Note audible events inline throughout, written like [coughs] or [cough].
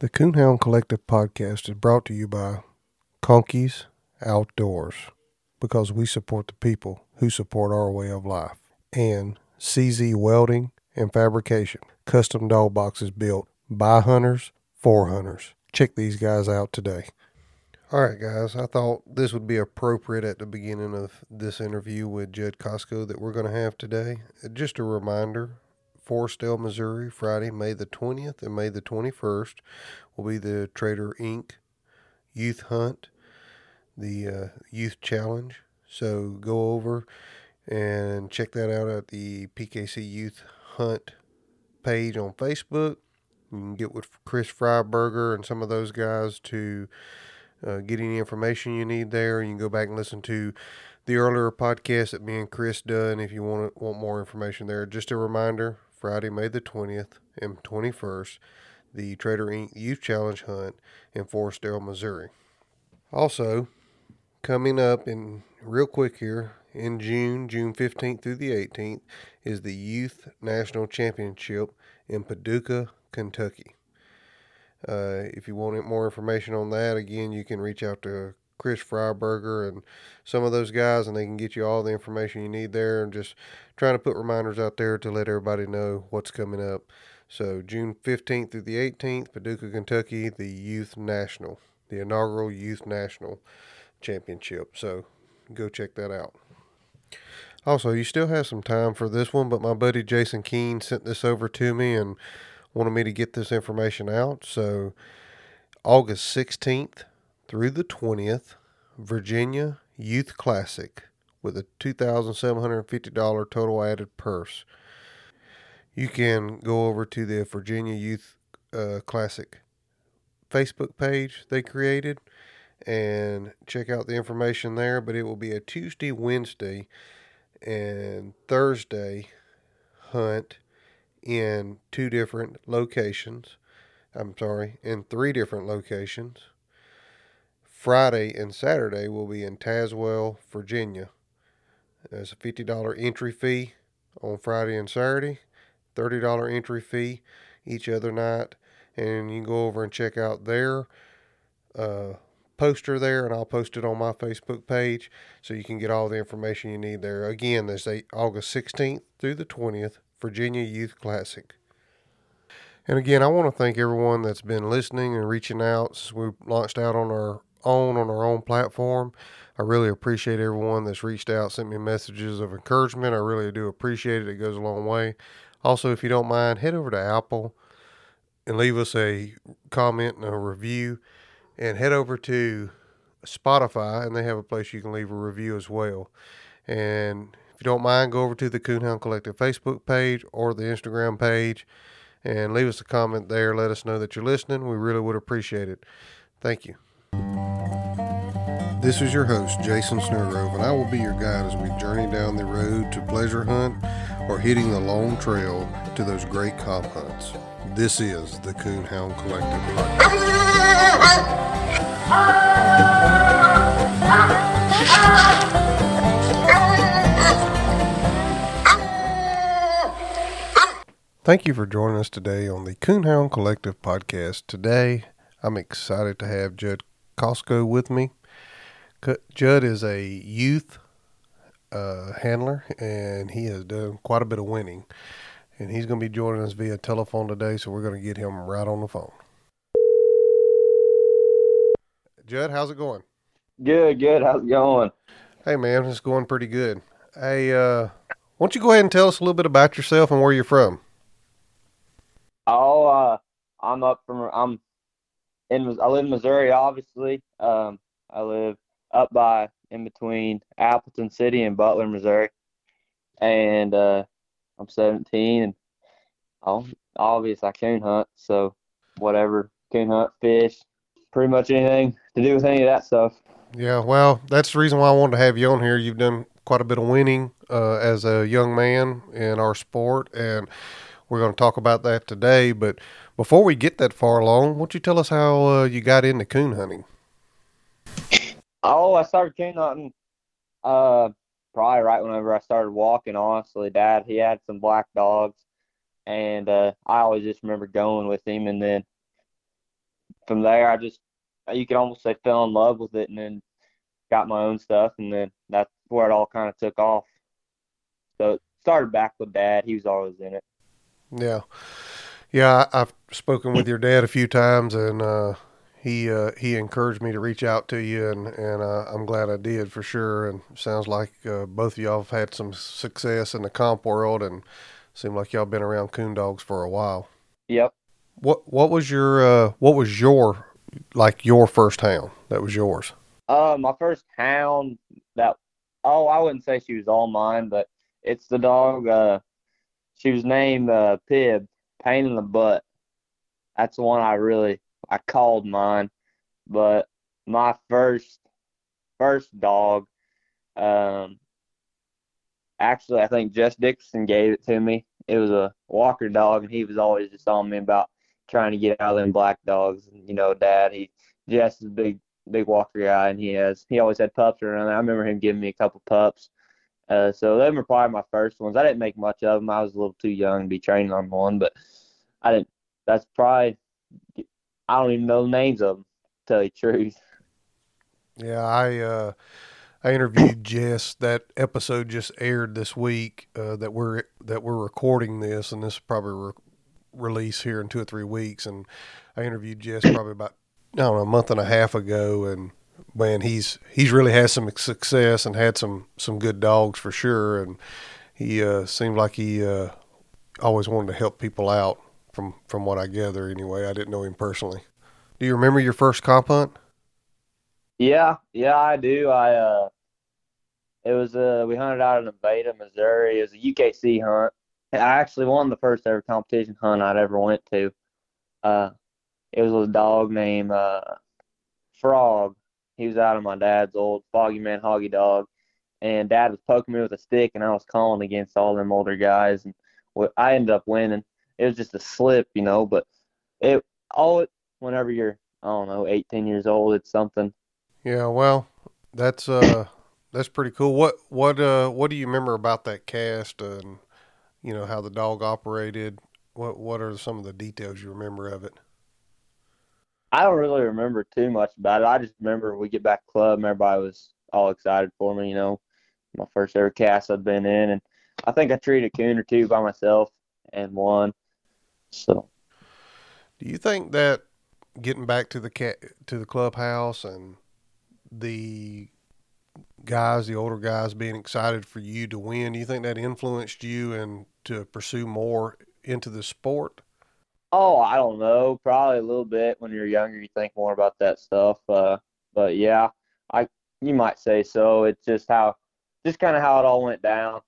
The Coonhound Collective podcast is brought to you by Conkeys Outdoors because we support the people who support our way of life, and CZ Welding and Fabrication, custom dog boxes built by hunters for hunters. Check these guys out today. All right, guys, I thought this would be appropriate at the beginning of this interview with Judd Koshko that we're going to have today. Just a reminder Forestdale, Missouri, Friday, May the 20th and May the 21st will be the Trader Inc. Youth Hunt, the uh, Youth Challenge. So go over and check that out at the PKC Youth Hunt page on Facebook. You can get with Chris Freiberger and some of those guys to uh, get any information you need there. You can go back and listen to the earlier podcast that me and Chris done if you want want more information there. Just a reminder, Friday, May the 20th and 21st, the Trader Inc. Youth Challenge Hunt in Forestdale, Missouri. Also, coming up in real quick here in June, June 15th through the 18th, is the Youth National Championship in Paducah, Kentucky. Uh, if you want more information on that, again, you can reach out to Chris Freiberger and some of those guys, and they can get you all the information you need there. And just trying to put reminders out there to let everybody know what's coming up. So June 15th through the 18th, Paducah, Kentucky, the Youth National, the inaugural Youth National Championship. So go check that out. Also, you still have some time for this one, but my buddy Jason Keene sent this over to me and wanted me to get this information out. So August 16th through the 20th, Virginia Youth Classic with a $2,750 total added purse. You can go over to the Virginia Youth uh, Classic Facebook page they created and check out the information there. But it will be a Tuesday, Wednesday, and Thursday hunt in two different locations. I'm sorry, in three different locations. Friday and Saturday will be in Tazewell, Virginia. There's a $50 entry fee on Friday and Saturday, $30 entry fee each other night. And you can go over and check out their uh, poster there, and I'll post it on my Facebook page so you can get all the information you need there. Again, a August 16th through the 20th, Virginia Youth Classic. And again, I want to thank everyone that's been listening and reaching out since we launched out on our own on our own platform. I really appreciate everyone that's reached out, sent me messages of encouragement. I really do appreciate it. It goes a long way. Also, if you don't mind, head over to Apple and leave us a comment and a review. And head over to Spotify, and they have a place you can leave a review as well. And if you don't mind, go over to the Coonhound Collective Facebook page or the Instagram page and leave us a comment there. Let us know that you're listening. We really would appreciate it. Thank you. This is your host, Jason Snellgrove, and I will be your guide as we journey down the road to pleasure hunt or hitting the long trail to those great comp hunts. This is the Coonhound Collective Podcast. Thank you for joining us today on the Coonhound Collective podcast. Today, I'm excited to have Judd Koshko with me. Judd is a youth uh, handler, and he has done quite a bit of winning. And he's going to be joining us via telephone today, so we're going to get him right on the phone. Judd, how's it going? Good, good. How's it going? Hey, man, it's going pretty good. Hey, uh, why don't you go ahead and tell us a little bit about yourself and where you're from? Oh, uh, I'm up from I'm in I live in Missouri, obviously. Um, I live up by in between Appleton City and Butler, Missouri. And uh, I'm 17 and I'll, obviously I coon hunt, so whatever coon hunt, fish, pretty much anything to do with any of that stuff. Yeah, well, that's the reason why I wanted to have you on here. You've done quite a bit of winning uh, as a young man in our sport, and we're going to talk about that today. But before we get that far along, why don't you tell us how uh, you got into coon hunting? Oh, I started coon hunting uh, probably right whenever I started walking. Honestly, Dad he had some black dogs, and uh, I always just remember going with him. And then from there, I just you can almost say fell in love with it, and then got my own stuff, and then that's where it all kind of took off. So it started back with dad; he was always in it. Yeah, yeah. I've spoken with your dad a few times, and uh, he uh, he encouraged me to reach out to you, and and uh, I'm glad I did for sure. And sounds like uh, both of y'all have had some success in the comp world, and seem like y'all been around coon dogs for a while. Yep. What what was your uh, what was your like your first hound that was yours? Uh, my first hound that oh I wouldn't say she was all mine, but it's the dog. Uh, she was named uh, Pib, pain in the butt. That's the one I really I called mine, but my first first dog, um, actually I think Jess Dixon gave it to me. It was a Walker dog, and he was always just on me about trying to get out of them black dogs. And you know, Dad, he Jess is a big big Walker guy, and he has he always had pups around. I remember him giving me a couple pups. Uh, so them were probably my first ones. I didn't make much of them. I was a little too young to be training on one, but I didn't. That's probably I don't even know the names of them. To tell you the truth. Yeah, I uh, I interviewed Jess. That episode just aired this week. Uh, that we're that we're recording this, and this probably re- release here in two or three weeks. And I interviewed Jess [clears throat] probably about I don't know a month and a half ago, and man, he's he's really had some success and had some some good dogs for sure. And he uh, seemed like he uh, always wanted to help people out from from what I gather. Anyway, I didn't know him personally. Do you remember your first comp hunt? Yeah, yeah, I do. I uh, it was uh, we hunted out in Nevada, Missouri. It was a UKC hunt. I actually won the first ever competition hunt I'd ever went to. Uh, it was a dog named uh, Frog. He was out of my dad's old Foggy Man Hoggy dog, and Dad was poking me with a stick, and I was calling against all them older guys, and I ended up winning it was just a slip, you know. But it all whenever you're I don't know 18 years old, it's something. Yeah, well, that's uh that's pretty cool. What what uh what do you remember about that cast and you know how the dog operated? What what are some of the details you remember of it? I don't really remember too much about it. I just remember we get back club and everybody was all excited for me, you know. My first ever cast I'd been in and I think I treated a coon or two by myself and won. So, do you think that getting back to the cat to the clubhouse and the guys, the older guys, being excited for you to win, do you think that influenced you and to pursue more into the sport? Oh, I don't know. Probably a little bit. When you're younger, you think more about that stuff. Uh, but yeah, I you might say so. It's just how, just kind of how it all went down.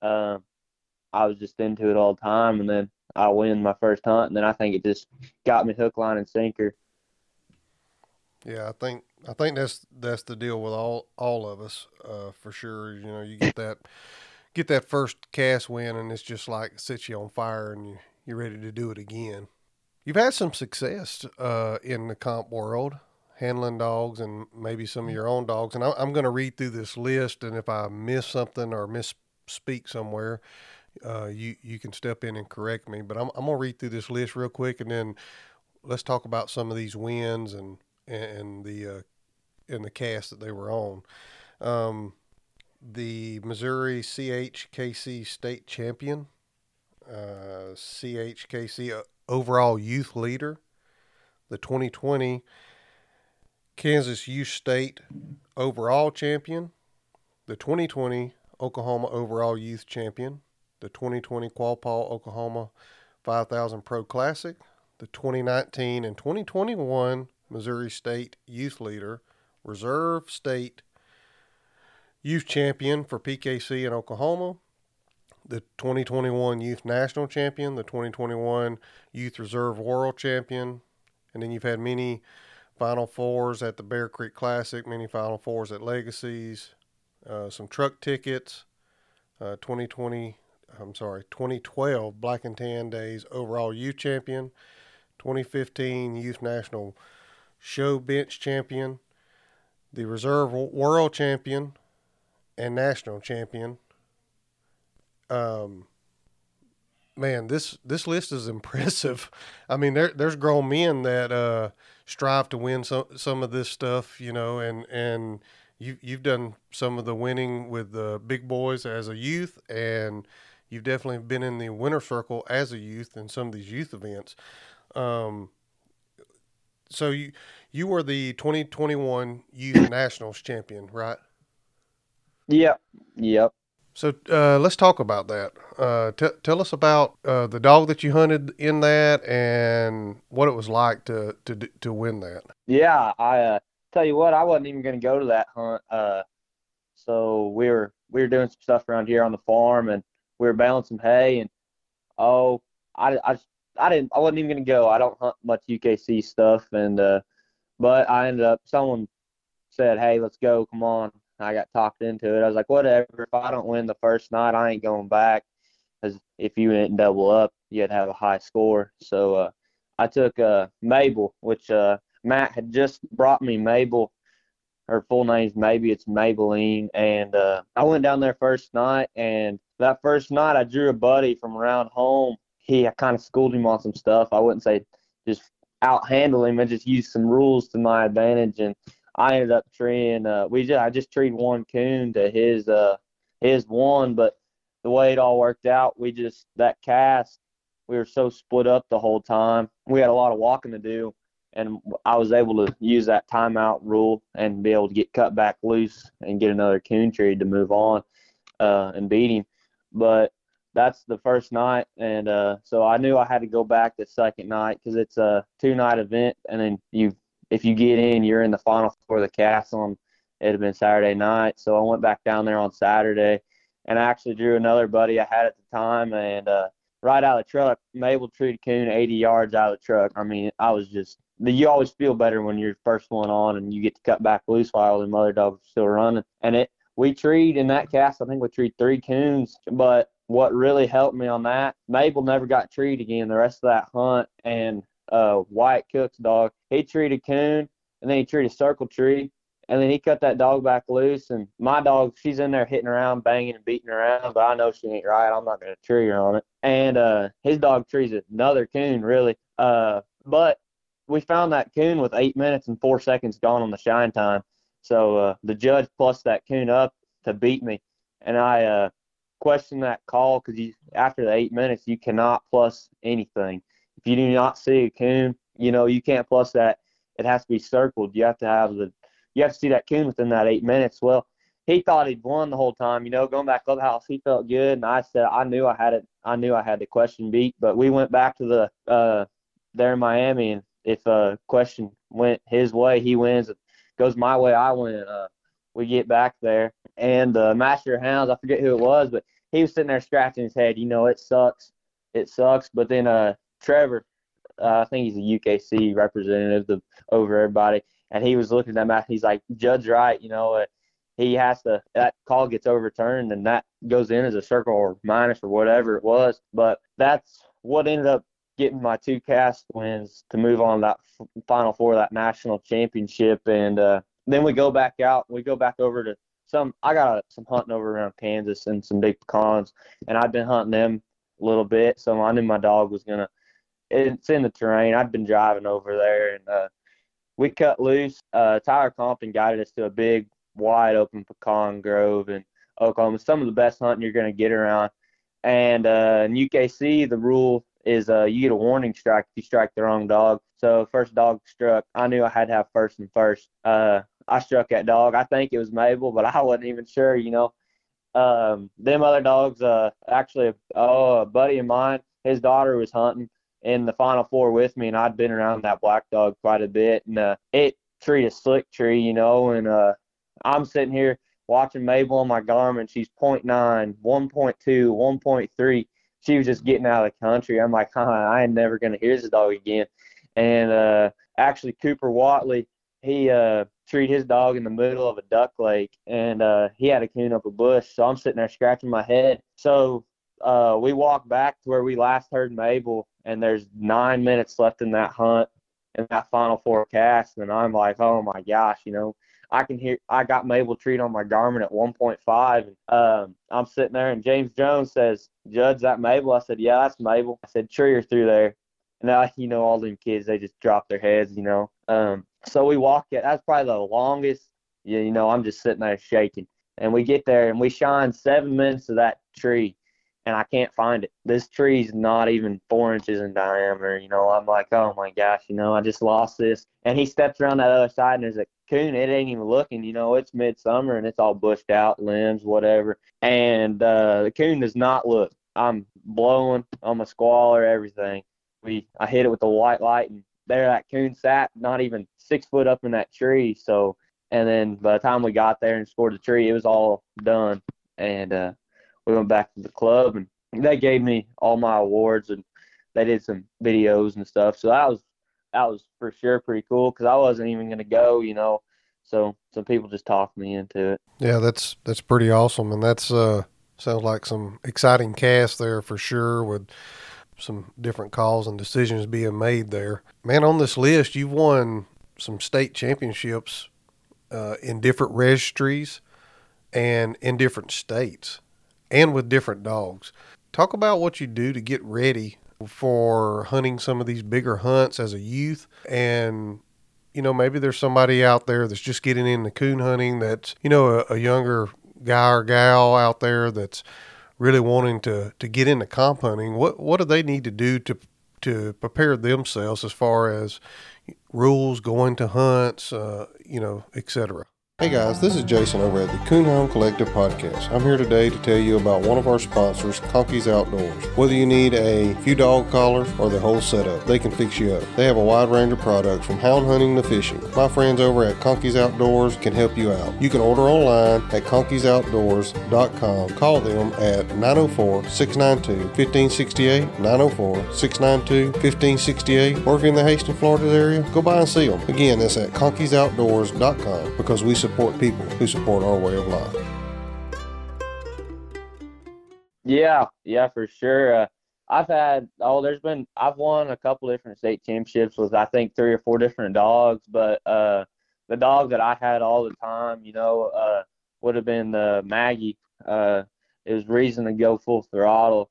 Um, I was just into it all the time, and then I win my first hunt, and then I think it just got me hook, line, and sinker. Yeah, I think I think that's that's the deal with all all of us uh, for sure. You know, you get [laughs] that get that first cast win, and it's just like sets you on fire, and you you're ready to do it again. You've had some success uh, in the comp world, handling dogs, and maybe some of your own dogs. And I, I'm going to read through this list, and if I miss something or misspeak somewhere, uh, you you can step in and correct me. But I'm I'm gonna read through this list real quick, and then let's talk about some of these wins and and the uh, in the cast that they were on. Um, the Missouri CHKC state champion, uh, CHKC uh, overall youth leader, the 2020 Kansas Youth State overall champion, the 2020 Oklahoma overall youth champion, the 2020 Quapaw, Oklahoma 5000 Pro Classic, the 2019 and 2021 Missouri State Youth Leader, Reserve State Youth Champion for PKC in Oklahoma, the 2021 Youth National Champion, the 2021 Youth Reserve World Champion, and then you've had many Final Fours at the Bear Creek Classic, many Final Fours at Legacies, uh, some truck tickets, uh, 2020 I'm sorry, 2012 Black and Tan Days overall youth champion, 2015 Youth National Show Bench champion, the Reserve World champion, and national champion. Um, man, this this list is [laughs] impressive. I mean, there there's grown men that uh, strive to win some some of this stuff, you know, and and you you've done some of the winning with the big boys as a youth, and you've definitely been in the winter circle as a youth in some of these youth events. Um, so you you were the 2021 youth [coughs] nationals champion, right? Yep. Yep. So uh, let's talk about that. Uh, t- tell us about uh, the dog that you hunted in that and what it was like to to to win that. Yeah, I uh, tell you what, I wasn't even going to go to that hunt. Uh, so we were we were doing some stuff around here on the farm, and we were baling some hay, and oh, I I I didn't I wasn't even to go. I don't hunt much UKC stuff, and uh, but I ended up someone said, hey, let's go, come on. I got talked into it. I was like, whatever. If I don't win the first night, I ain't going back. Because if you didn't double up, you'd have a high score. So uh, I took uh, Mabel, which uh, Matt had just brought me Mabel. Her full name's maybe it's Maybelline, and uh, I went down there first night, and that first night I drew a buddy from around home. He I kind of schooled him on some stuff. I wouldn't say just out handle him. I just used some rules to my advantage, and I ended up treeing. Uh, we just I just treed one coon to his uh his one, but the way it all worked out, we just that cast we were so split up the whole time. We had a lot of walking to do, and I was able to use that timeout rule and be able to get cut back loose and get another coon tree to move on uh, and beat him. But that's the first night, and uh, so I knew I had to go back the second night because it's a two night event, and then you if you get in, you're in the final four of the castle. And it had been Saturday night, so I went back down there on Saturday, and I actually drew another buddy I had at the time, and uh, right out of the truck, Mabel treated coon 80 yards out of the truck. I mean, I was just you always feel better when you're first one on and you get to cut back loose while the mother dogs are still running. And it we treed in that cast, I think we treed three coons, but what really helped me on that, Mabel never got treed again the rest of that hunt and uh, Wyatt Cook's dog. He treated coon, and then he treated circle tree, and then he cut that dog back loose. And my dog, she's in there hitting around, banging and beating around, but I know she ain't right. I'm not gonna tree her on it. And uh, his dog trees another coon, really. Uh, but we found that coon with eight minutes and four seconds gone on the shine time. So uh, the judge plus that coon up to beat me, and I uh, questioned that call because after the eight minutes you cannot plus anything. If you do not see a coon, you know, you can't plus that. It has to be circled. You have to have the, you have to see that coon within that eight minutes. Well, he thought he'd won the whole time. You know, going back clubhouse, he felt good, and I said I knew I had it. I knew I had the question beat. But we went back to the uh, there in Miami, and if a question went his way, he wins. It goes my way, I win. Uh, we get back there, and the master of hounds, I forget who it was, but he was sitting there scratching his head. You know, it sucks. It sucks. But then uh, Trevor, uh, I think he's a UKC representative the, over everybody, and he was looking at that. He's like, Judge right, you know, uh, he has to. That call gets overturned, and that goes in as a circle or minus or whatever it was. But that's what ended up getting my two cast wins to move on that final four that national championship, and uh, then we go back out. We go back over to some. I got some hunting over around Kansas and some big pecans, and I've been hunting them a little bit, so I knew my dog was gonna it's in the terrain. I'd been driving over there, and uh, we cut loose. Uh, Tyler Compton guided us to a big, wide open pecan grove in Oklahoma. Some of the best hunting you're to get around. And uh, in UKC, the rule is uh, you get a warning strike if you strike the wrong dog. So first dog struck, I knew I had to have first and first. Uh, I struck that dog. I think it was Mabel, but I wasn't even sure. You know, um, them other dogs. Uh, actually, oh, a buddy of mine, his daughter was hunting in the Final Four with me, and I'd been around that black dog quite a bit, and uh, it treated a slick tree, you know, and uh, I'm sitting here watching Mabel on my Garmin. She's 0.9, 1.2, 1.3. She was just getting out of the country. I'm like, huh, I ain't never gonna hear this dog again. And uh, actually, Cooper Watley, he uh, treated his dog in the middle of a duck lake, and uh, he had a coon up a bush. So I'm sitting there scratching my head. So uh, we walked back to where we last heard Mabel, and there's nine minutes left in that hunt in that final four cast, and I'm like, oh my gosh, you know, I can hear. I got Mabel treat on my Garmin at 1.5. And, um, I'm sitting there, and James Jones says, "Judge, that Mabel?" I said, "Yeah, that's Mabel." I said, "Tree her through there." And now, you know, all them kids, they just drop their heads, you know. Um, so we walk it. That's probably the longest. You know, I'm just sitting there shaking. And we get there and we shine seven minutes of that tree and I can't find it. This tree's not even four inches in diameter. You know, I'm like, oh my gosh, you know, I just lost this. And he steps around that other side and there's a coon. It ain't even looking. You know, it's midsummer and it's all bushed out, limbs, whatever. And uh, the coon does not look. I'm blowing. I'm a squaller, everything. We, I hit it with the white light and there that coon sat, not even six foot up in that tree. So, and then by the time we got there and scored the tree, it was all done. And uh, we went back to the club and they gave me all my awards and they did some videos and stuff. So that was that was for sure pretty cool because I wasn't even gonna go, you know. So some people just talked me into it. Yeah, that's that's pretty awesome, and that's uh sounds like some exciting cast there for sure with some different calls and decisions being made there. Man, on this list, you've won some state championships uh, in different registries and in different states and with different dogs. Talk about what you do to get ready for hunting some of these bigger hunts as a youth. And you know maybe there's somebody out there that's just getting into coon hunting that's you know a, a younger guy or gal out there that's really wanting to to get into comp hunting. What what do they need to do to to prepare themselves as far as rules going to hunts uh, you know etc Hey guys, this is Jason over at the Coonhound Collective Podcast. I'm here today to tell you about one of our sponsors, Conkeys Outdoors. Whether you need a few dog collars or the whole setup, they can fix you up. They have a wide range of products from hound hunting to fishing. My friends over at Conkeys Outdoors can help you out. You can order online at conkeys.outdoors.com. Call them at 904-692-1568, 904-692-1568, or if you're in the Hastings, Florida area, go by and see them. Again, that's at conkeys.outdoors.com because we support people who support our way of life. Yeah, yeah, for sure. Uh, I've had oh, there's been I've won a couple different state championships with I think three or four different dogs, but uh, the dog that I had all the time, you know, uh, would have been the Maggie. Uh, it was reason to go full throttle,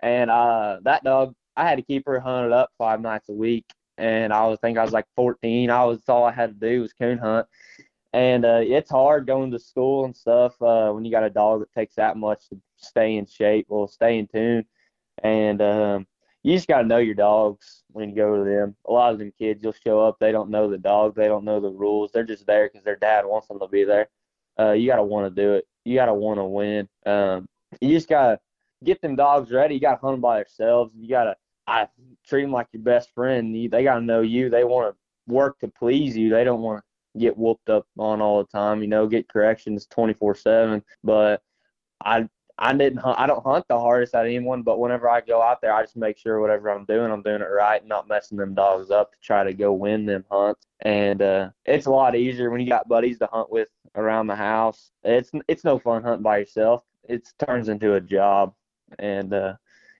and uh, that dog I had to keep her hunted up five nights a week, and I was think I was like 14. I was all I had to do was coon hunt, and uh, it's hard going to school and stuff uh, when you got a dog that takes that much to stay in shape, well, stay in tune, and um, you just got to know your dogs when you go to them. A lot of them kids, you'll show up, they don't know the dog, they don't know the rules, they're just there because their dad wants them to be there. Uh, you got to want to do it. You got to want to win. Um, you just got to get them dogs ready. You got to hunt them by themselves. You got to treat them like your best friend. You, they got to know you. They want to work to please you. They don't want to get whooped up on all the time, you know, get corrections 24 7. But I, I didn't I don't hunt the hardest at anyone, but whenever I go out there, I just make sure whatever I'm doing, I'm doing it right and not messing them dogs up to try to go win them hunts. And uh, it's a lot easier when you got buddies to hunt with around the house. It's it's no fun hunting by yourself. It turns into a job, and uh,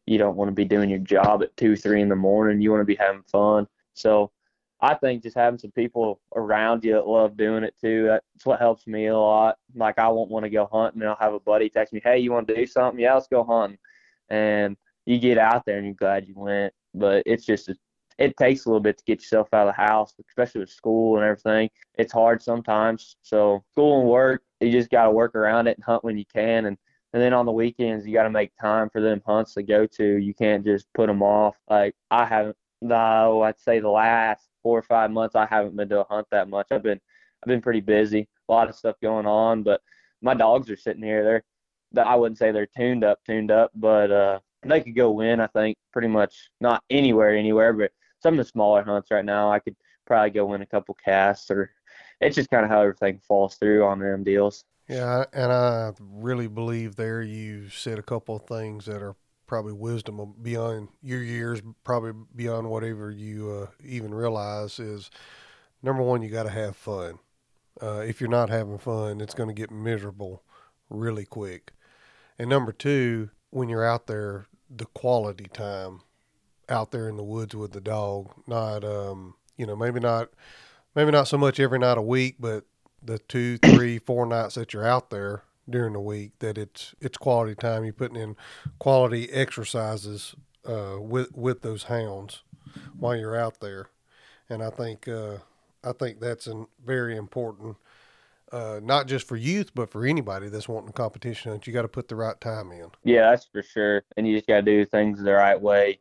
you don't want to be doing your job at two, three in the morning. You want to be having fun. So I think just having some people around you that love doing it too, that's what helps me a lot. Like I won't want to go hunting and I'll have a buddy text me, Hey, you want to do something? Yeah, let's go hunting. And you get out there and you're glad you went. But it's just, it takes a little bit to get yourself out of the house, especially with school and everything. It's hard sometimes. So school and work, you just got to work around it and hunt when you can. And, and then on the weekends, you got to make time for them hunts to go to. You can't just put them off. Like I haven't, no, oh, I'd say the last four or five months, I haven't been to a hunt that much. I've been I've been pretty busy, a lot of stuff going on, but my dogs are sitting here. They're I wouldn't say they're tuned up, tuned up, but uh, they could go win. I think pretty much not anywhere, anywhere, but some of the smaller hunts right now, I could probably go win a couple casts, or it's just kind of how everything falls through on them deals. Yeah, and I really believe there you said a couple of things that are probably wisdom beyond your years, probably beyond whatever you uh, even realize is number one, you got to have fun. Uh, if you're not having fun, it's going to get miserable really quick. And number two, when you're out there, the quality time out there in the woods with the dog, not, um, you know, maybe not, maybe not so much every night a week, but the two, three, four nights that you're out there, during the week that it's it's quality time. You're putting in quality exercises uh, with with those hounds. while you're out there, and I think uh, I think that's an very important. Uh, not just for youth, but for anybody that's wanting competition hunt, you got to put the right time in. Yeah, that's for sure. And you just got to do things the right way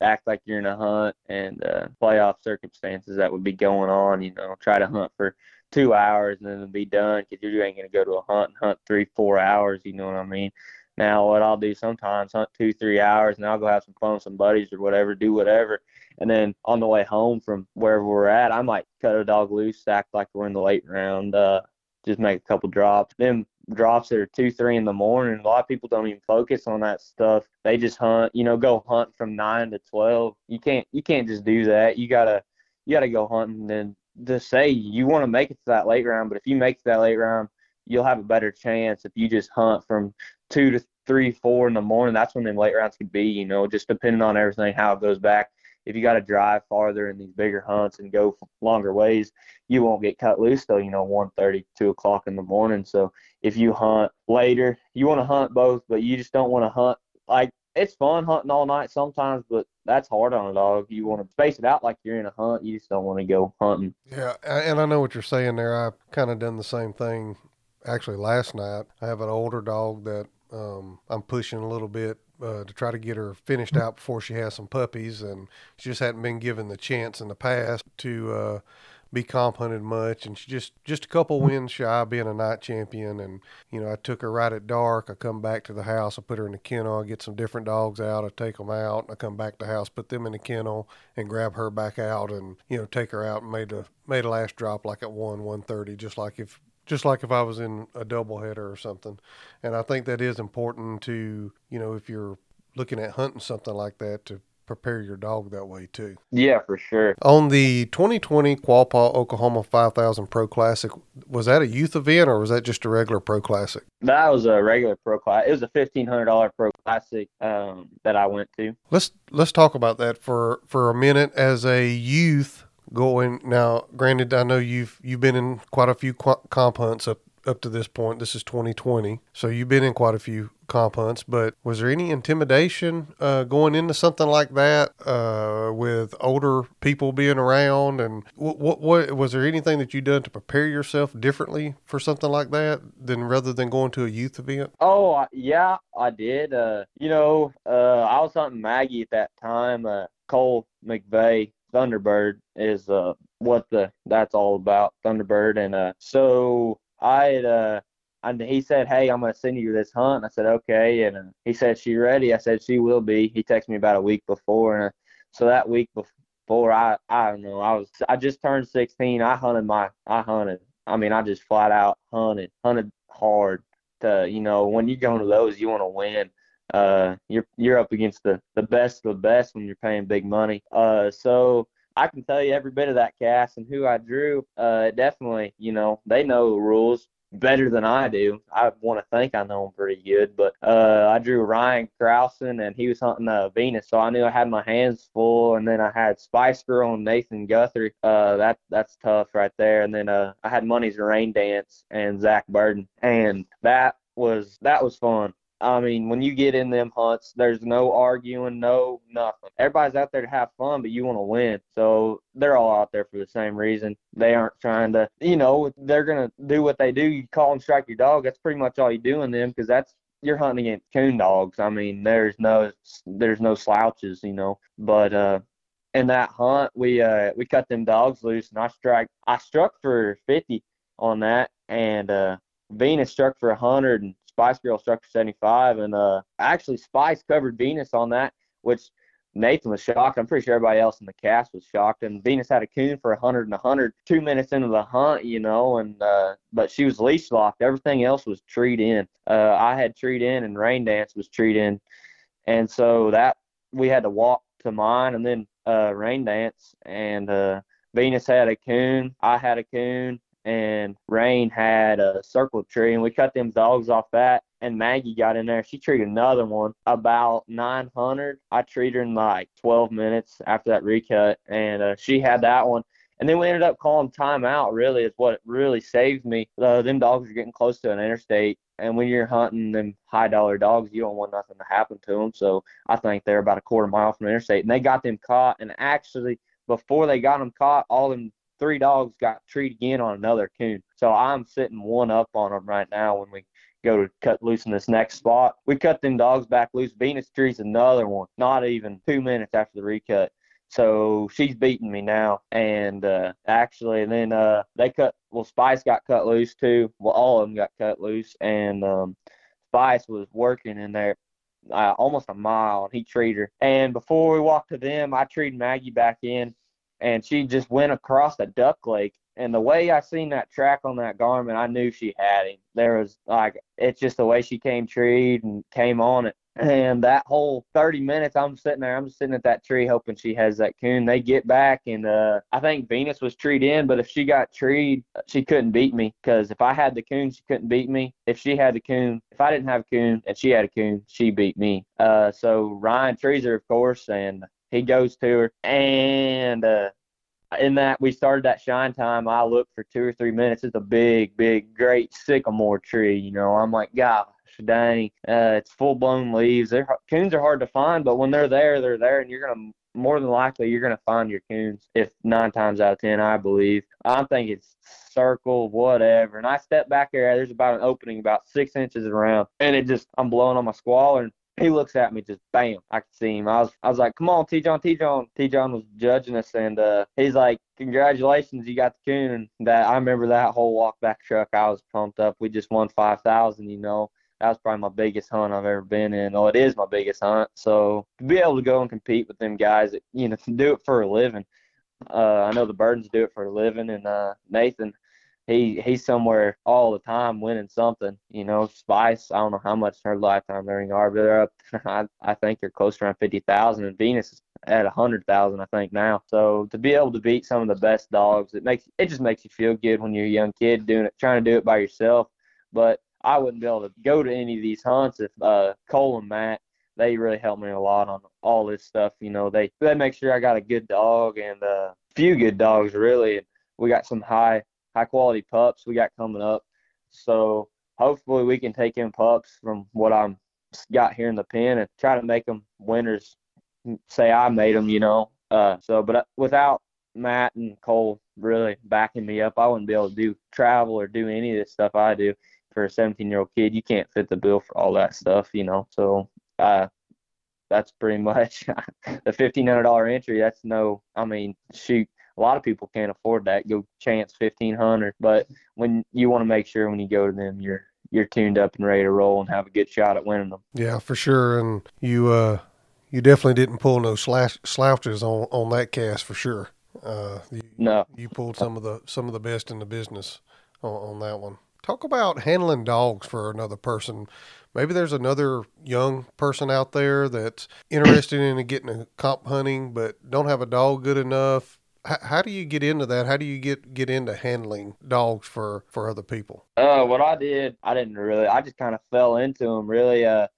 act like you're in a hunt and uh, play off circumstances that would be going on. You know, try to hunt for two hours and then it'll be done because you ain't to go to a hunt and hunt three, four hours. You know what I mean? Now, what I'll do sometimes, hunt two, three hours, and I'll go have some fun with some buddies or whatever, do whatever. And then on the way home from wherever we're at, I might cut a dog loose, act like we're in the late round, uh, just make a couple drops. Then drops that are two, three in the morning. A lot of people don't even focus on that stuff. They just hunt, you know, go hunt from nine to twelve. You can't you can't just do that. You gotta you gotta go hunting and to say you want to make it to that late round, but if you make that late round, you'll have a better chance if you just hunt from two to three, four in the morning. That's when the late rounds could be, you know, just depending on everything, how it goes back if you got to drive farther in these bigger hunts and go longer ways, you won't get cut loose till you know 1:30, 2 o'clock in the morning. So if you hunt later, you want to hunt both, but you just don't want to hunt like it's fun hunting all night sometimes, but that's hard on a dog. You want to space it out like you're in a hunt. You just don't want to go hunting. Yeah, and I know what you're saying there. I've kind of done the same thing. Actually, last night I have an older dog that um, I'm pushing a little bit uh, to try to get her finished out before she has some puppies, and she just hadn't been given the chance in the past to uh, be comp hunted much, and she just just a couple wins shy of being a night champion. And you know, I took her right at dark. I come back to the house. I put her in the kennel. I get some different dogs out. I take them out. I come back to the house, put them in the kennel, and grab her back out, and you know, take her out and made a made a last drop like at one one thirty, just like if just like if I was in a doubleheader or something. And I think that is important to, you know, if you're looking at hunting something like that, to prepare your dog that way too. Yeah, for sure. On the 2020 Quapaw Oklahoma 5000 Pro Classic, was that a youth event or was that just a regular Pro Classic? That was a regular Pro Classic. It was a $1,500 Pro Classic um, that I went to. Let's let's talk about that for for a minute as a youth going now granted i know you've you've been in quite a few comp hunts up up to this point this is 2020 so you've been in quite a few comp hunts but was there any intimidation uh, going into something like that uh, with older people being around? And what, what, what was there anything that you done to prepare yourself differently for something like that than rather than going to a youth event? Oh yeah i did uh, you know uh, i was hunting maggie at that time uh, cole mcveigh Thunderbird is uh what the that's all about Thunderbird. And so I had and he said hey I'm gonna send you this hunt. And I said okay. And uh, he said she ready? I said she will be. He texted me about a week before and uh, so that week before I I don't know I was I just turned 16 I hunted my I hunted I mean I just flat out hunted hunted hard to you know when you go to those you want to win. Uh, you're you're up against the the best of the best when you're paying big money. Uh, so I can tell you every bit of that cast and who I drew. Uh, definitely, you know, they know the rules better than I do. I want to think I know him pretty good, but uh, I drew Ryan Krausen and he was hunting uh, Venus, so I knew I had my hands full. And then I had Spice Girl and Nathan Guthrie. Uh, that that's tough right there. And then uh, I had Money's Rain Dance and Zach Burden, and that was that was fun. I mean, when you get in them hunts, there's no arguing, no nothing. Everybody's out there to have fun, but you want to win. So they're all out there for the same reason. They aren't trying to, you know, they're gonna do what they do. You call and strike your dog. That's pretty much all you do in them because that's you're hunting against coon dogs. I mean, there's no there's no slouches, you know. But uh, in that hunt, we uh we cut them dogs loose, and I struck I struck for 50 on that, and uh Venus struck for 100, and Spice Girl Structure 75, and uh, actually Spice covered Venus on that, which Nathan was shocked. I'm pretty sure everybody else in the cast was shocked. And Venus had a coon for 100 and 100 two minutes into the hunt, you know, and uh, but she was leash locked. Everything else was treed in. Uh, I had treed in, and Rain Dance was treed in, and so that we had to walk to mine, and then uh, Rain Dance and uh, Venus had a coon. I had a coon and Rain had a circle tree, and we cut them dogs off that. And Maggie got in there. She treated another one about 900. I treated her in like 12 minutes after that recut, and uh, she had that one. And then we ended up calling timeout. Really, is what really saved me. Uh, them dogs are getting close to an interstate, and when you're hunting them high dollar dogs, you don't want nothing to happen to them. So I think they're about a quarter mile from the interstate, and they got them caught. And actually, before they got them caught, all them three dogs got treed again on another coon. So I'm sitting one up on them right now when we go to cut loose in this next spot. We cut them dogs back loose. Venus trees another one, not even two minutes after the recut. So she's beating me now. And uh, actually, then uh, they cut, well, Spice got cut loose too. Well, all of them got cut loose. And um, Spice was working in there uh, almost a mile, and he treated her. And before we walked to them, I treated Maggie back in, and she just went across the duck lake. And the way I seen that track on that Garmin, I knew she had him. There was like, it's just the way she came treed and came on it. And that whole 30 minutes, I'm sitting there, I'm sitting at that tree hoping she has that coon. They get back, and uh, I think Venus was treed in, but if she got treed, she couldn't beat me because if I had the coon, she couldn't beat me. If she had the coon, if I didn't have a coon and she had a coon, she beat me. Uh, so Ryan trees her, of course, and he goes to her. And uh, in that we started that shine time, I looked for two or three minutes. It's a big, big, great sycamore tree. You know, I'm like, God, dang, uh, it's full blown leaves. They're, coons are hard to find, but when they're there, they're there, and you're gonna more than likely you're gonna find your coons. If nine times out of ten, I believe. I'm thinking it's circle, whatever. And I step back there. There's about an opening about six inches around, and it just I'm blowing on my squaller. And he looks at me just bam i could see him i was i was like come on t-john t-john t-john was judging us and uh he's like congratulations you got the coon and that i remember that whole walk back truck i was pumped up we just won five thousand you know that was probably my biggest hunt I've ever been in. Oh, it is my biggest hunt. So to be able to go and compete with them guys, that, you know, [laughs] do it for a living. Uh, I know the Burdens do it for a living, and uh, Nathan, he he's somewhere all the time winning something. You know, Spice, I don't know how much her lifetime earning are, but they're up. [laughs] I I think they're close around fifty thousand, and Venus is at a hundred thousand, I think now. So to be able to beat some of the best dogs, it makes it just makes you feel good when you're a young kid doing it, trying to do it by yourself. But I wouldn't be able to go to any of these hunts if uh, Cole and Matt they really helped me a lot on all this stuff. You know, they they make sure I got a good dog and a uh, few good dogs really. We got some high high quality pups we got coming up. So hopefully we can take in pups from what I'm got here in the pen and try to make them winners. Say I made them, you know. Uh, so, but uh, without Matt and Cole really backing me up, I wouldn't be able to do travel or do any of this stuff I do for a 17 year old kid, you can't fit the bill for all that stuff, you know. So uh, that's pretty [laughs] much [laughs] the $1,500 entry. That's no, I mean, shoot, a lot of people can't afford that. Go chance 1500 but when you want to make sure when you go to them, you're you're tuned up and ready to roll and have a good shot at winning them. Yeah, for sure. And you uh, you definitely didn't pull no slash, slouches on on that cast for sure. Uh, you, no, you pulled some of the some of the best in the business on, on that one. Talk about handling dogs for another person. Maybe there's another young person out there that's interested in getting a comp hunting, but don't have a dog good enough. H- how do you get into that? How do you get get into handling dogs for for other people? Uh, what I did, I didn't really. I just kind of fell into them. Really, uh,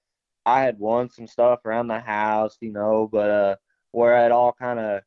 I had won some stuff around the house, you know, but uh, where it all kind of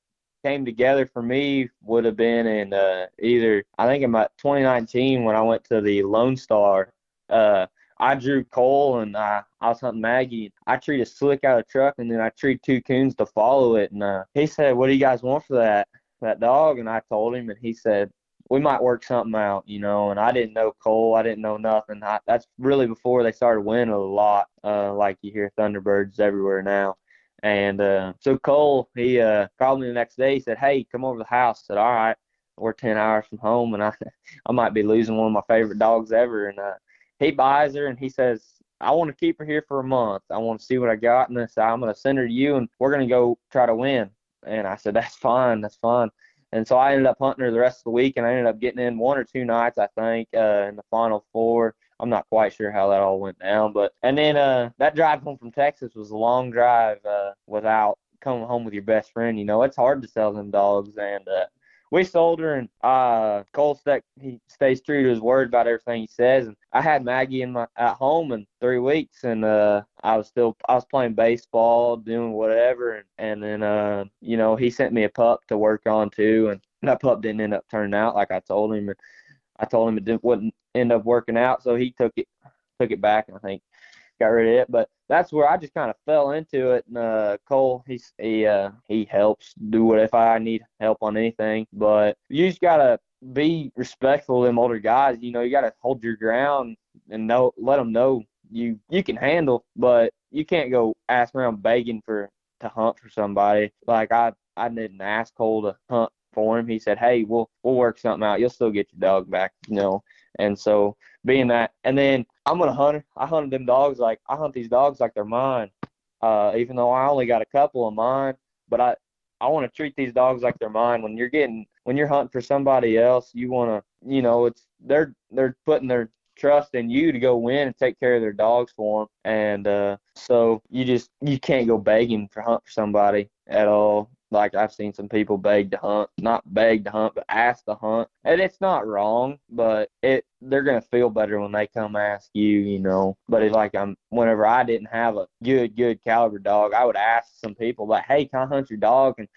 came together for me would have been in uh, either I think in my 2019 when I went to the Lone Star. Uh, I drew Cole and I, I was hunting Maggie. I treated Slick out of truck and then I treated two coons to follow it. And uh, he said, "What do you guys want for that that dog?" And I told him, and he said, "We might work something out, you know." And I didn't know Cole. I didn't know nothing. I, that's really before they started winning a lot. Uh, like you hear Thunderbirds everywhere now. And uh, so Cole, he uh, called me the next day. He said, "Hey, come over to the house." I said, "All right." We're ten hours from home, and I, [laughs] I might be losing one of my favorite dogs ever. And uh, he buys her, and he says, "I want to keep her here for a month. I want to see what I got." And said, "I'm going to send her to you, and we're going to go try to win." And I said, "That's fine. That's fine." And so I ended up hunting her the rest of the week, and I ended up getting in one or two nights, I think, uh, in the final four. I'm not quite sure how that all went down, but and then uh, that drive home from Texas was a long drive uh, without coming home with your best friend. You know, it's hard to sell them dogs, and uh, we sold her, and uh, Cole Steck he stays true to his word about everything he says. And I had Maggie in my at home in three weeks, and uh, I was still I was playing baseball, doing whatever, and and then uh, you know he sent me a pup to work on too, and that pup didn't end up turning out like I told him. I told him it didn't wouldn't end up working out, so he took it took it back and I think got rid of it. But that's where I just kind of fell into it. And uh, Cole, he's he uh, he helps do what if I need help on anything. But you just gotta be respectful of them older guys. You know, you gotta hold your ground and know let them know you you can handle, but you can't go ask around begging for to hunt for somebody. Like I I didn't ask Cole to hunt for him. He said, "Hey, we'll we'll work something out. You'll still get your dog back." You know, and so being that, and then I'm gonna hunt. I hunted them dogs like I hunt these dogs like they're mine. Uh, even though I only got a couple of mine, but I I want to treat these dogs like they're mine. When you're getting when you're hunting for somebody else, you want to you know it's they're they're putting their trust in you to go win and take care of their dogs for them. And uh, so you just you can't go begging for hunt for somebody at all. Like I've seen some people beg to hunt, not beg to hunt, but ask to hunt, and it's not wrong, but it they're gonna feel better when they come ask you, you know. But it's like I'm whenever I didn't have a good good caliber dog, I would ask some people like, hey, can I hunt your dog? And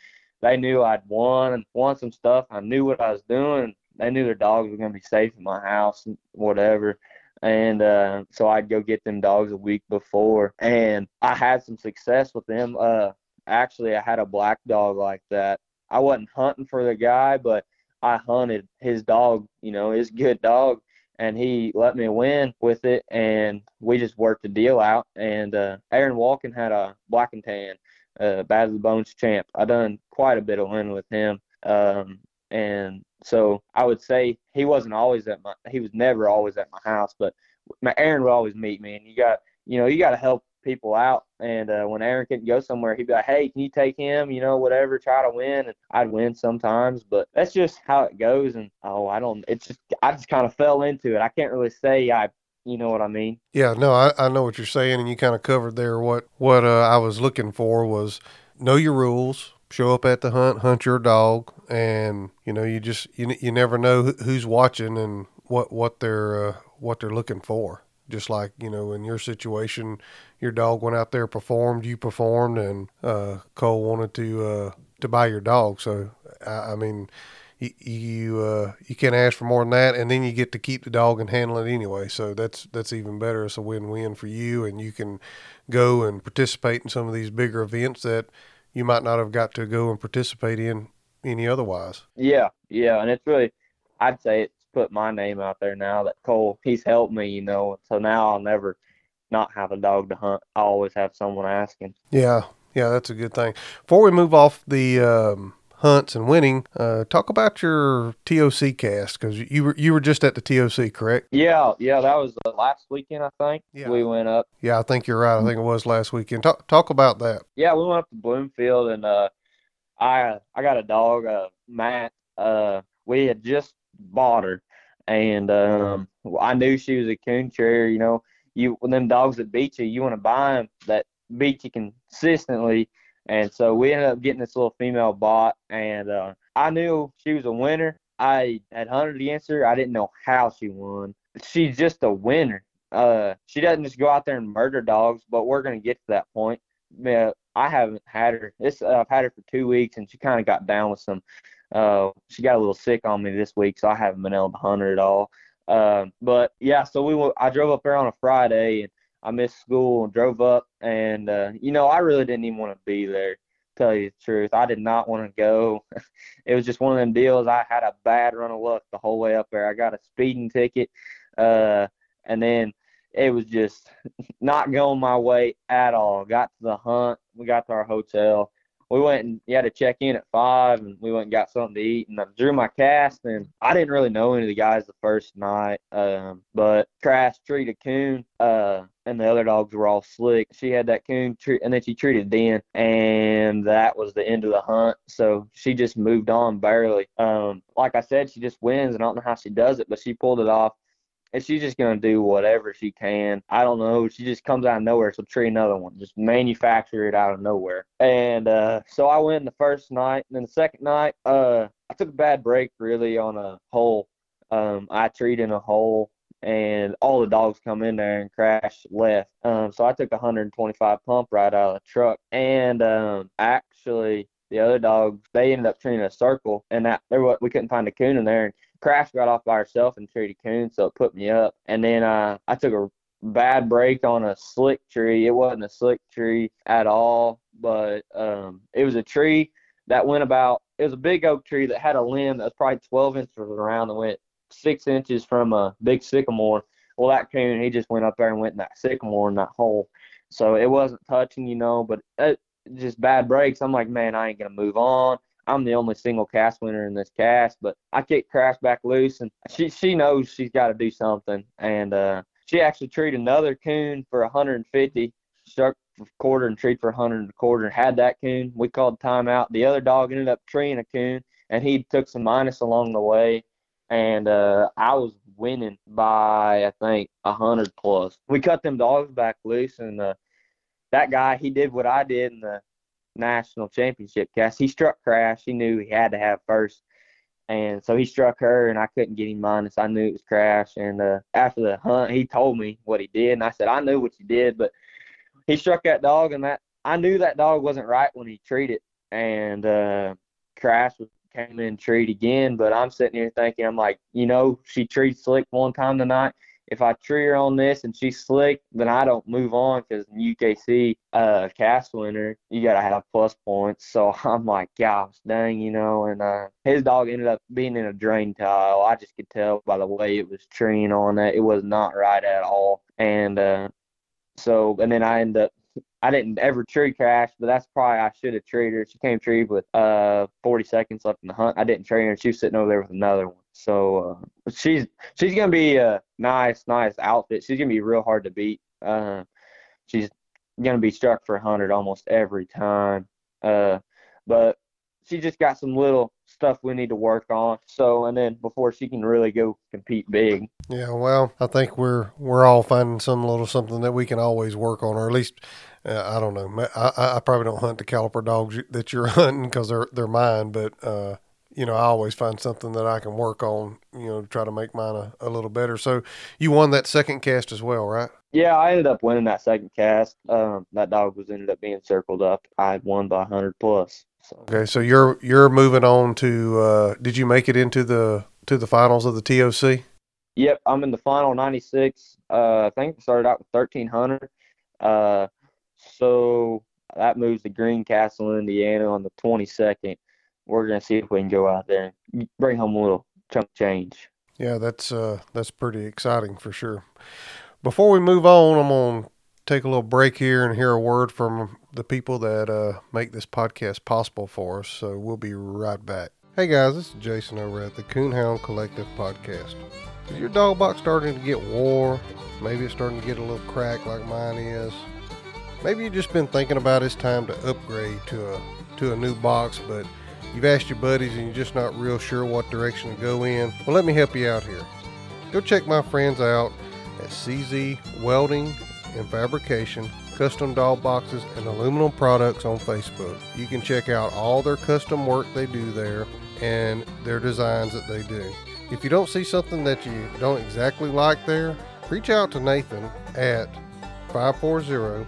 they knew I'd won and won some stuff. I knew what I was doing. They knew their dogs were gonna be safe in my house and whatever and uh, so I'd go get them dogs a week before, and I had some success with them. Uh, actually, I had a black dog like that. I wasn't hunting for the guy, but I hunted his dog, you know, his good dog, and he let me win with it, and we just worked the deal out. And uh, Aaron Walken had a black and tan, uh, Bad of the Bones champ. I done quite a bit of winning with him. Um, and so I would say he wasn't always at my, he was never always at my house, but my Aaron would always meet me. And you got, you know, you got to help people out. And uh, when Aaron couldn't go somewhere, he'd be like, "Hey, can you take him? You know, whatever, try to win." And I'd win sometimes, but that's just how it goes. And oh, I don't. It's just I just kind of fell into it. I can't really say I. You know what I mean? Yeah, no, I, I know what you're saying, and you kind of covered there. What what uh, I was looking for was know your rules, show up at the hunt, hunt your dog, and you know you just you you never know who's watching and what what they're uh, what they're looking for. Just like you know, in your situation, your dog went out there, performed, you performed, and uh, Cole wanted to uh, to buy your dog. So I, I mean, you you, uh, you can't ask for more than that, and then you get to keep the dog and handle it anyway. So that's that's even better. It's a win win for you, and you can go and participate in some of these bigger events that you might not have got to go and participate in any otherwise. Yeah, yeah, and it's really, I'd say it's put my name out there now that Cole, he's helped me, you know, so now I'll never not have a dog to hunt. I always have someone asking. Yeah, yeah, that's a good thing. Before we move off the um, hunts and winning, uh, talk about your TOC cast because you were you were just at the TOC, correct? Yeah, yeah, that was the last weekend, I think. Yeah. We went up. Yeah, I think you're right. I think it was last weekend. Talk talk about that. Yeah, we went up to Bloomfield and uh, I I got a dog, uh, Matt. Uh, we had just bought her, and um, I knew she was a coon terrier. You know, you when them dogs that beat you, you want to buy them that beat you consistently and so we ended up getting this little female bot, and uh, I knew she was a winner. I had hunted against her. I didn't know how she won. She's just a winner. Uh, she doesn't just go out there and murder dogs, but we're gonna get to that point. I haven't had her. This uh, I've had her for two weeks, and she kind of got down with some. Uh, she got a little sick on me this week, so I haven't been able to hunt her at all. Uh, but yeah, so we I drove up there on a Friday, and I missed school and drove up, and uh, you know I really didn't even want to be there. Tell you the truth, I did not want to go. [laughs] it was just one of them deals. I had a bad run of luck the whole way up there. I got a speeding ticket, uh, and then it was just not going my way at all. Got to the hunt, we got to our hotel, we went and you had to check in at five and we went and got something to eat and I drew my cast and I didn't really know any of the guys the first night. Um, but Crash treated coon, uh, and the other dogs were all slick. She had that coon treat and then she treated Den and that was the end of the hunt. So she just moved on barely. Um, like I said, she just wins and I don't know how she does it, but she pulled it off and she's just gonna do whatever she can. I don't know. She just comes out of nowhere. So treat another one, just manufacture it out of nowhere. And uh, so I went the first night, and then the second night, uh, I took a bad break really on a hole. Um, I treated in a hole, and all the dogs come in there and crash left. Um, so I took a 125 pump right out of the truck, and um, actually the other dogs they ended up treeing a circle, and that there we couldn't find a coon in there. And Crash got off by herself and treed a coon, so it put me up. And then uh, I took a bad break on a slick tree. It wasn't a slick tree at all, but um, it was a tree that went about. It was a big oak tree that had a limb that was probably 12 inches around and went six inches from a big sycamore. Well, that coon he just went up there and went in that sycamore in that hole. So it wasn't touching, you know, but it, just bad breaks. I'm like, man, I ain't gonna move on. I'm the only single cast winner in this cast, but I kicked Crash back loose, and she she knows she's got to do something, and uh, she actually treated another coon for a 150, struck for quarter and treated for a 100 and a quarter, and had that coon. We called timeout. The other dog ended up treeing a coon, and he took some minus along the way, and uh, I was winning by I think a hundred plus. We cut them dogs back loose, and uh, that guy he did what I did in the national championship cast. He struck Crash. He knew he had to have first. And so he struck her, and I couldn't get him minus. I knew it was Crash. And uh, after the hunt, he told me what he did, and I said, I knew what you did, but he struck that dog, and that I knew that dog wasn't right when he treated. And uh, Crash came in and treat again, but I'm sitting here thinking, I'm like, you know, she treated slick one time tonight if I tree her on this and she's slick, then I don't move on because in UKC uh, cast winner, you got to have plus points. So [laughs] I'm like, gosh, dang, you know. And uh, his dog ended up being in a drain tile. I just could tell by the way it was treeing on that. It was not right at all. And uh, so, and then I end up I didn't ever tree crash, but that's probably I should have treated her. She came tree with uh 40 seconds left in the hunt. I didn't trade her. She was sitting over there with another one. So uh, she's she's gonna be a nice, nice outfit. She's gonna be real hard to beat. Uh, she's gonna be struck for hundred almost every time. Uh, but she just got some little stuff we need to work on. So, and then before she can really go compete big. Yeah, well, I think we're we're all finding some little something that we can always work on, or at least uh, I don't know. I, I probably don't hunt the caliber dogs that you're [laughs] hunting because they're they're mine, but uh, you know I always find something that I can work on. You know, to try to make mine a, a little better. So you won that second cast as well, right? Yeah, I ended up winning that second cast. Um, that dog was ended up being circled up. I won by hundred plus. So. Okay, so you're you're moving on to. Uh, did you make it into the to the finals of the TOC? Yep, I'm in the final 96. Uh, I think I started out with 1300. Uh, so that moves to Greencastle, Indiana on the 22nd. We're gonna see if we can go out there and bring home a little chunk change. Yeah, that's uh, that's pretty exciting for sure. Before we move on, I'm gonna take a little break here and hear a word from the people that uh, make this podcast possible for us. So we'll be right back. Hey guys, this is Jason over at the Coonhound Collective Podcast. Is your dog box starting to get wore? Maybe it's starting to get a little cracked like mine is. Maybe you've just been thinking about it's time to upgrade to a to a new box, but you've asked your buddies and you're just not real sure what direction to go in. Well, let me help you out here. Go check my friends out at CZ Welding and Fabrication, Custom Dog Boxes, and Aluminum Products on Facebook. You can check out all their custom work they do there and their designs that they do. If you don't see something that you don't exactly like there, reach out to Nathan at 540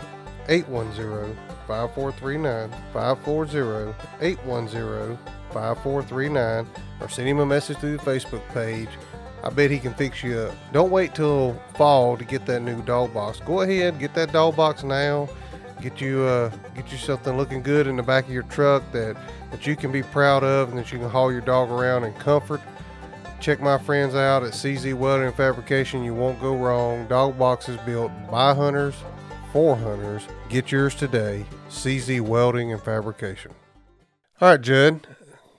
810 5439 540 810 5439 or send him a message through the Facebook page. I bet he can fix you up. Don't wait till fall to get that new dog box. Go ahead, get that dog box now. Get you uh, get you something looking good in the back of your truck that, that you can be proud of and that you can haul your dog around in comfort. Check my friends out at CZ Welding and Fabrication. You won't go wrong. Dog boxes built by hunters for hunters. Get yours today. CZ Welding and Fabrication. All right, Judd.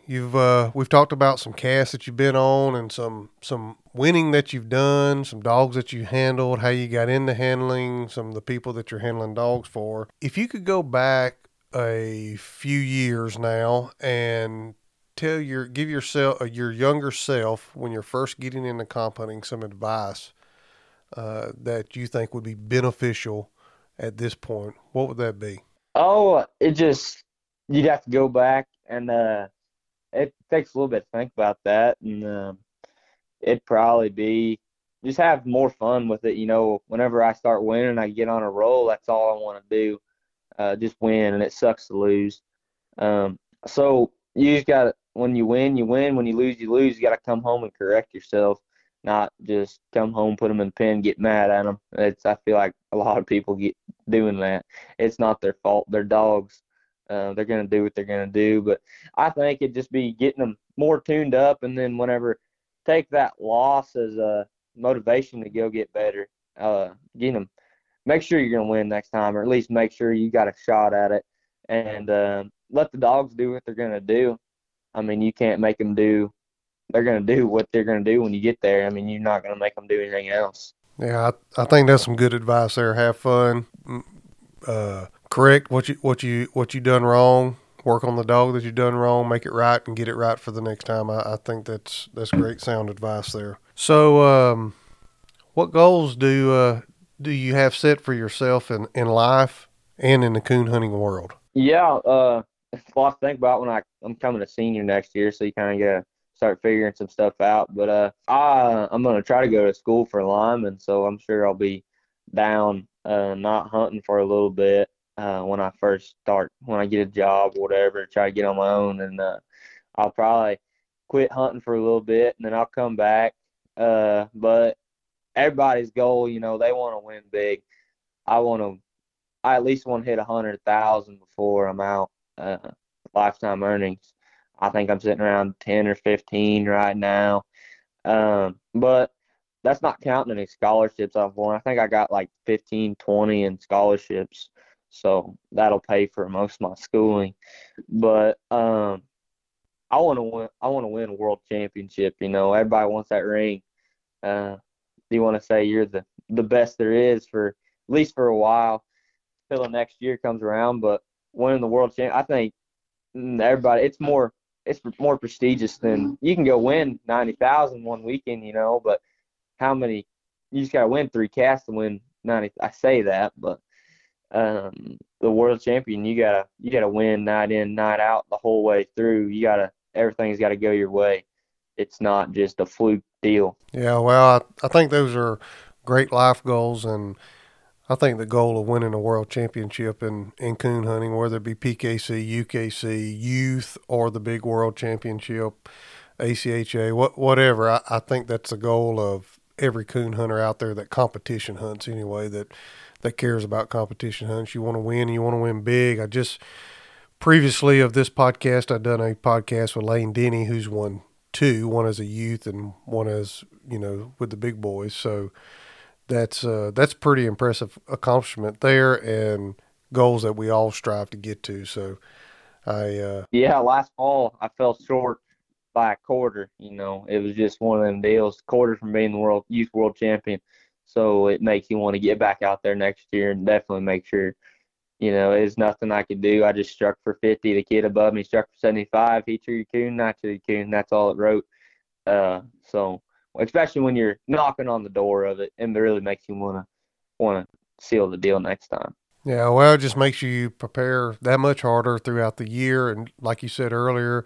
You've uh, we've talked about some casts that you've been on and some some winning that you've done, some dogs that you handled, how you got into handling, some of the people that you're handling dogs for. If you could go back a few years now and tell your give yourself uh, your younger self when you're first getting into comp hunting some advice uh, that you think would be beneficial at this point, what would that be? Oh, it just you'd have to go back and uh, it takes a little bit to think about that, and um, it'd probably be just have more fun with it. You know, whenever I start winning, I get on a roll. That's all I want to do, uh, just win, and it sucks to lose. Um, So you just got to when you win, you win. When you lose, you lose. You got to come home and correct yourself, not just come home, put them in the pen, get mad at them. It's I feel like a lot of people get doing that. It's not their fault. They're dogs. Uh, they're gonna do what they're gonna do. But I think it'd just be getting them more tuned up, and then whenever take that loss as a motivation to go get better. Uh, getting them, make sure you're gonna win next time, or at least make sure you got a shot at it, and uh, let the dogs do what they're gonna do. I mean, you can't make them do. They're gonna do what they're gonna do when you get there. I mean, you're not gonna make them do anything else. Yeah, I, I think that's some good advice there. Have fun. Mm, uh, correct what you what you what you done wrong. Work on the dog that you done wrong. Make it right and get it right for the next time. I, I think that's that's great sound advice there. So, um, what goals do uh, do you have set for yourself in, in life and in the coon hunting world? Yeah, uh, it's a lot to think about when I I'm coming a senior next year, so you kind of gotta start figuring some stuff out. But uh, I I'm gonna try to go to school for lineman, so I'm sure I'll be down uh, not hunting for a little bit uh, when I first start when I get a job or whatever. Try to get on my own, and uh, I'll probably quit hunting for a little bit, and then I'll come back. Uh, but everybody's goal, you know, they want to win big. I want to. I at least want to hit a hundred thousand before I'm out. Uh, lifetime earnings. I think I'm sitting around 10 or 15 right now. Um, but that's not counting any scholarships I've won. I think I got like 15, 20 in scholarships. So that'll pay for most of my schooling. But um, I want to win. I want to win a world championship. You know, everybody wants that ring. Uh, you want to say you're the the best there is for at least for a while till the next year comes around. But winning the world champ, I think mm, everybody. It's more it's more prestigious than you can go win ninety thousand one weekend, you know. But how many? You just gotta win three casts to win ninety. I say that, but um, the world champion, you gotta you gotta win night in, night out the whole way through. You gotta everything's got to go your way. It's not just a fluke deal. Yeah, well, I, I think those are great life goals, and I think the goal of winning a world championship in, in coon hunting, whether it be PKC, UKC, youth, or the big world championship, ACHA, what, whatever, I, I think that's the goal of every coon hunter out there that competition hunts anyway, that, that cares about competition hunts. You want to win you want to win big. I just previously of this podcast, I've done a podcast with Lane Denny, who's won two, one as a youth and one as, you know, with the big boys. So, that's uh, that's pretty impressive accomplishment there, and goals that we all strive to get to. So, I uh, yeah, last fall I fell short by a quarter. You know, it was just one of them deals, quarter from being the world youth world champion. So it makes you want to get back out there next year and definitely make sure. You know, there's nothing I could do. I just struck for 50. The kid above me struck for 75. He threw coon, not the coon. That's all it wrote. Uh, so especially when you're knocking on the door of it, and it really makes you want to want to seal the deal next time. Yeah, well, it just makes you prepare that much harder throughout the year, and like you said earlier,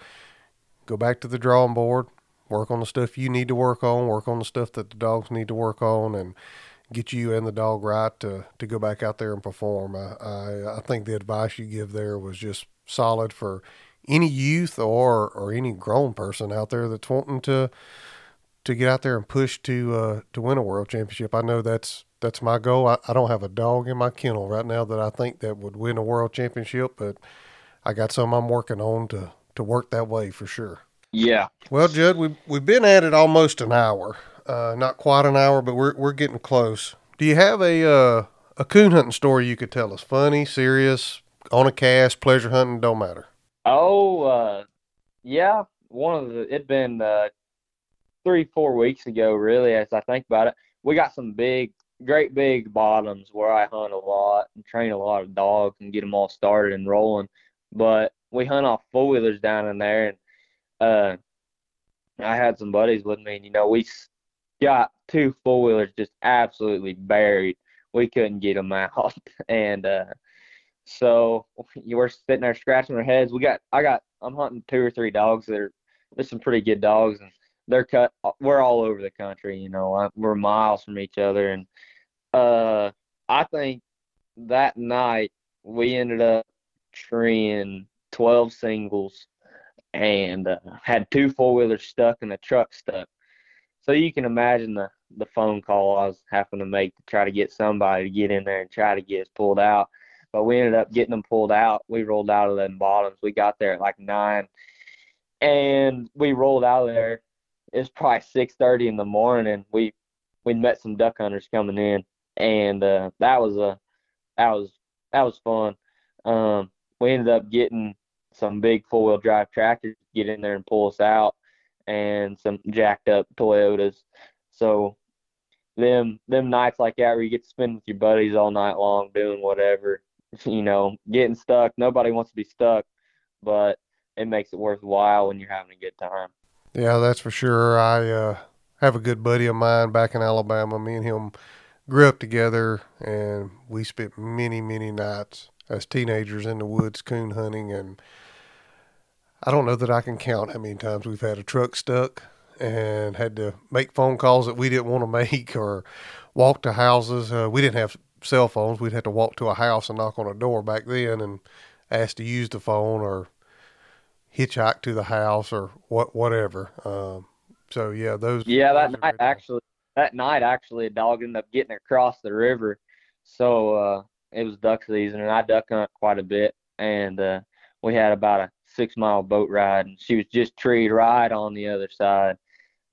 go back to the drawing board, work on the stuff you need to work on, work on the stuff that the dogs need to work on, and get you and the dog right to to go back out there and perform. I I, I think the advice you give there was just solid for any youth or or any grown person out there that's wanting to to get out there and push to uh, to win a world championship. I know that's that's my goal. I, I don't have a dog in my kennel right now that I think that would win a world championship, but I got some I'm working on to to work that way for sure. Yeah. Well, Judd, we've we've been at it almost an hour. Uh, not quite an hour, but we're we're getting close. Do you have a uh, a coon hunting story you could tell us? Funny, serious, on a cast, pleasure hunting, don't matter. Oh, uh, yeah. One of the it'd been uh, three, four weeks ago, really, as I think about it. We got some big, great big bottoms where I hunt a lot and train a lot of dogs and get them all started and rolling. But we hunt off four wheelers down in there, and uh, I had some buddies with me, and you know, we got two four wheelers just absolutely buried. We couldn't get them out, [laughs] and uh, so [laughs] were sitting there scratching our heads. We got, I got, I'm hunting two or three dogs that are, there's some pretty good dogs, and they're cut. We're all over the country, you know. We're miles from each other, and uh, I think that night we ended up treeing 12 singles and uh, had two four wheelers stuck and a truck stuck. So you can imagine the the phone call I was having to make to try to get somebody to get in there and try to get us pulled out. But we ended up getting them pulled out. We rolled out of them bottoms. We got there at like nine, and we rolled out of there. It's probably six thirty in the morning. We we met some duck hunters coming in, and uh, that was a that was that was fun. Um, we ended up getting some big four wheel drive tractors to get in there and pull us out, and some jacked up Toyotas. So them them nights like that where you get to spend with your buddies all night long doing whatever, [laughs] you know, getting stuck. Nobody wants to be stuck, but it makes it worthwhile when you're having a good time. Yeah, that's for sure. I uh, have a good buddy of mine back in Alabama. Me and him grew up together, and we spent many, many nights as teenagers in the woods coon hunting. And I don't know that I can count how many times we've had a truck stuck and had to make phone calls that we didn't want to [laughs] make or walk to houses. Uh, we didn't have cell phones. We'd have to walk to a house and knock on a door back then and ask to use the phone or hitchhike to the house or what whatever. Um, so yeah, those. Yeah, that night actually, that night actually, a dog ended up getting across the river. So uh, it was duck season, and I duck hunt quite a bit, and uh, we had about a six mile boat ride, and she was just treed right on the other side.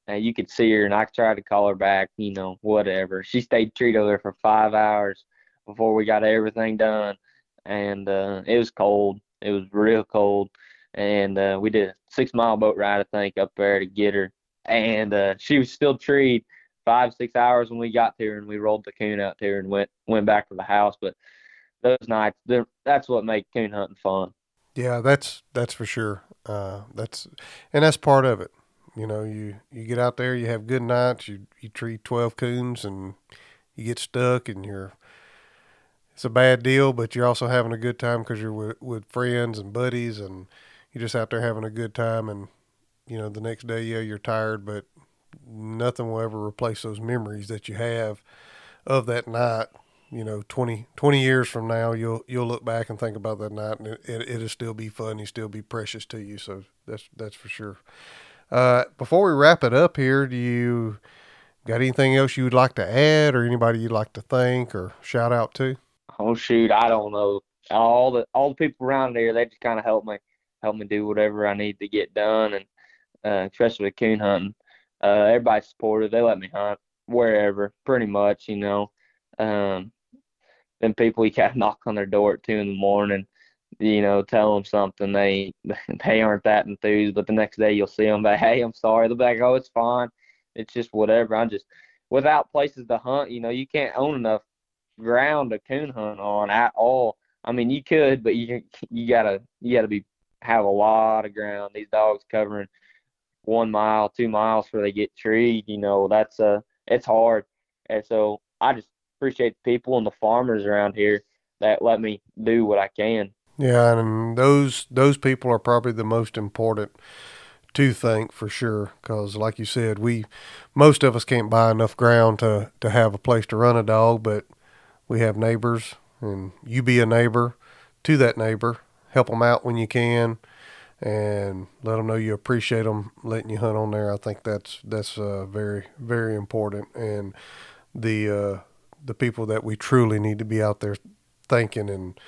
And you could see her, and I tried to call her back, you know, whatever. She stayed treed over there for five hours before we got everything done, and uh, it was cold. It was real cold, and uh, we did a six mile boat ride, I think, up there to get her, and uh, she was still treed five six hours when we got to her, and we rolled the coon out to her and went went back to the house. But those nights, that's what make coon hunting fun. Yeah, that's that's for sure. Uh, that's and that's part of it. You know, you you get out there, you have good nights, you you treat twelve coons, and you get stuck, and you're it's a bad deal, but you're also having a good time because you're with, with friends and buddies, and you're just out there having a good time. And you know, the next day, yeah, you're tired, but nothing will ever replace those memories that you have of that night. You know 20, 20 years from now you'll you'll look back and think about that night and it, it, it'll still be fun and still be precious to you. So that's that's for sure. Uh, before we wrap it up here do you got anything else you would like to add or anybody you'd like to thank or shout out to? Oh shoot i don't know. All the all the people around there they just kind of help me help me do whatever i need to get done and uh, especially coon hunting uh, everybody's supportive they let me hunt wherever pretty much you know um, then people you got to [laughs] knock on their door at two in the morning, you know, tell them something they [laughs] they aren't that enthused, but the next day you'll see them, but hey, I'm sorry. They'll be like, oh, it's fine. It's just whatever. I'm just without places to hunt. You know, you can't own enough ground to coon hunt on at all. I mean, you could, but you [laughs] you gotta you gotta be have a lot of ground. These dogs covering one mile, two miles where they get treed. You know, that's uh, it's hard. And so I just appreciate the people and the farmers around here that let me do what I can. Yeah, and those those people are probably the most important to thank for sure because like you said we most of us can't buy enough ground to to have a place to run a dog but we have neighbors and you be a neighbor to that neighbor help them out when you can and let them know you appreciate them letting you hunt on there i think that's that's uh, very very important and the uh, the people that we truly need to be out there thanking and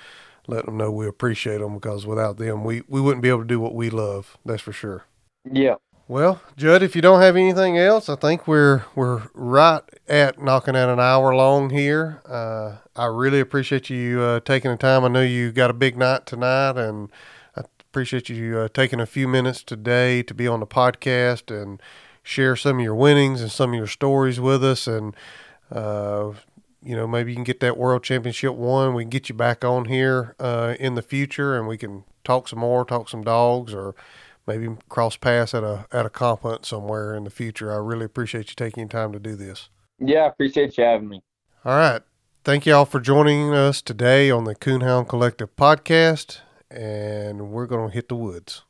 letting them know we appreciate them because without them, we, we wouldn't be able to do what we love. That's for sure. Yeah. Well, Judd, if you don't have anything else, I think we're we're right at knocking at an hour long here. Uh, I really appreciate you uh, taking the time. I know you got a big night tonight, and I appreciate you uh, taking a few minutes today to be on the podcast and share some of your winnings and some of your stories with us. And uh, you know, maybe you can get that world championship one. We can get you back on here uh, in the future, and we can talk some more, talk some dogs, or maybe cross paths at a at a hunt somewhere in the future. I really appreciate you taking time to do this. Yeah, I appreciate you having me. All right, thank you all for joining us today on the Coonhound Collective podcast, and we're going to hit the woods.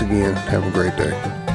again. Have a great day.